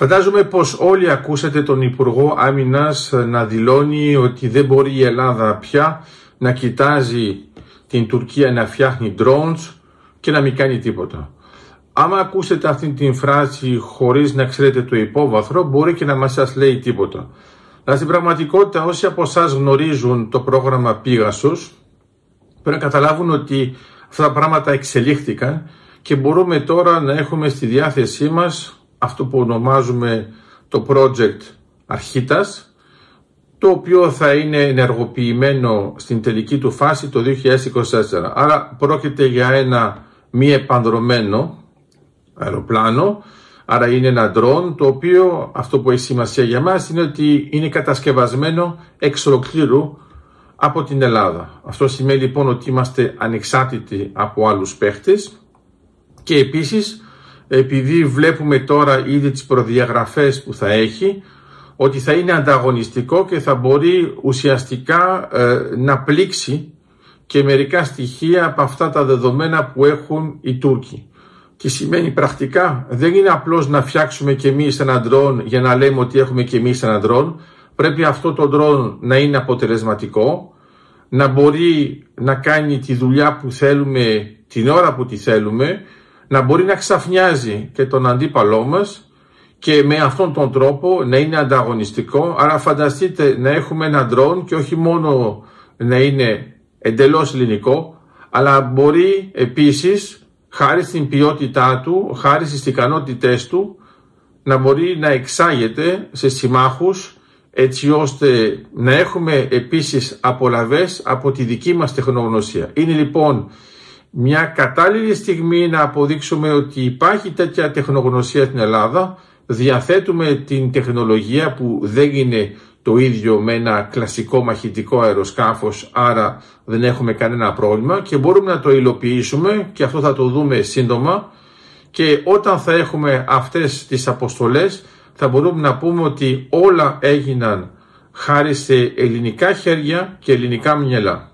Φαντάζομαι πως όλοι ακούσατε τον Υπουργό Άμυνας να δηλώνει ότι δεν μπορεί η Ελλάδα πια να κοιτάζει την Τουρκία να φτιάχνει drones και να μην κάνει τίποτα. Άμα ακούσετε αυτή την φράση χωρίς να ξέρετε το υπόβαθρο μπορεί και να μας σας λέει τίποτα. Αλλά στην πραγματικότητα όσοι από εσάς γνωρίζουν το πρόγραμμα Πίγασος πρέπει να καταλάβουν ότι αυτά τα πράγματα εξελίχθηκαν και μπορούμε τώρα να έχουμε στη διάθεσή μας αυτό που ονομάζουμε το project Αρχίτας, το οποίο θα είναι ενεργοποιημένο στην τελική του φάση το 2024. Άρα πρόκειται για ένα μη επανδρομένο αεροπλάνο, άρα είναι ένα drone το οποίο αυτό που έχει σημασία για μας είναι ότι είναι κατασκευασμένο εξ ολοκλήρου από την Ελλάδα. Αυτό σημαίνει λοιπόν ότι είμαστε ανεξάρτητοι από άλλους παίχτες και επίσης επειδή βλέπουμε τώρα ήδη τις προδιαγραφές που θα έχει, ότι θα είναι ανταγωνιστικό και θα μπορεί ουσιαστικά ε, να πλήξει και μερικά στοιχεία από αυτά τα δεδομένα που έχουν οι Τούρκοι. Τι σημαίνει πρακτικά, δεν είναι απλώς να φτιάξουμε και εμείς ένα ντρόν για να λέμε ότι έχουμε και εμείς ένα ντρόν. Πρέπει αυτό το ντρόν να είναι αποτελεσματικό, να μπορεί να κάνει τη δουλειά που θέλουμε την ώρα που τη θέλουμε να μπορεί να ξαφνιάζει και τον αντίπαλό μας και με αυτόν τον τρόπο να είναι ανταγωνιστικό. Άρα φανταστείτε να έχουμε ένα drone και όχι μόνο να είναι εντελώς ελληνικό, αλλά μπορεί επίσης, χάρη στην ποιότητά του, χάρη στις ικανότητές του, να μπορεί να εξάγεται σε συμμάχους έτσι ώστε να έχουμε επίσης απολαβές από τη δική μας τεχνογνωσία. Είναι λοιπόν μια κατάλληλη στιγμή να αποδείξουμε ότι υπάρχει τέτοια τεχνογνωσία στην Ελλάδα, διαθέτουμε την τεχνολογία που δεν είναι το ίδιο με ένα κλασικό μαχητικό αεροσκάφος, άρα δεν έχουμε κανένα πρόβλημα και μπορούμε να το υλοποιήσουμε και αυτό θα το δούμε σύντομα και όταν θα έχουμε αυτές τις αποστολές θα μπορούμε να πούμε ότι όλα έγιναν χάρη σε ελληνικά χέρια και ελληνικά μυαλά.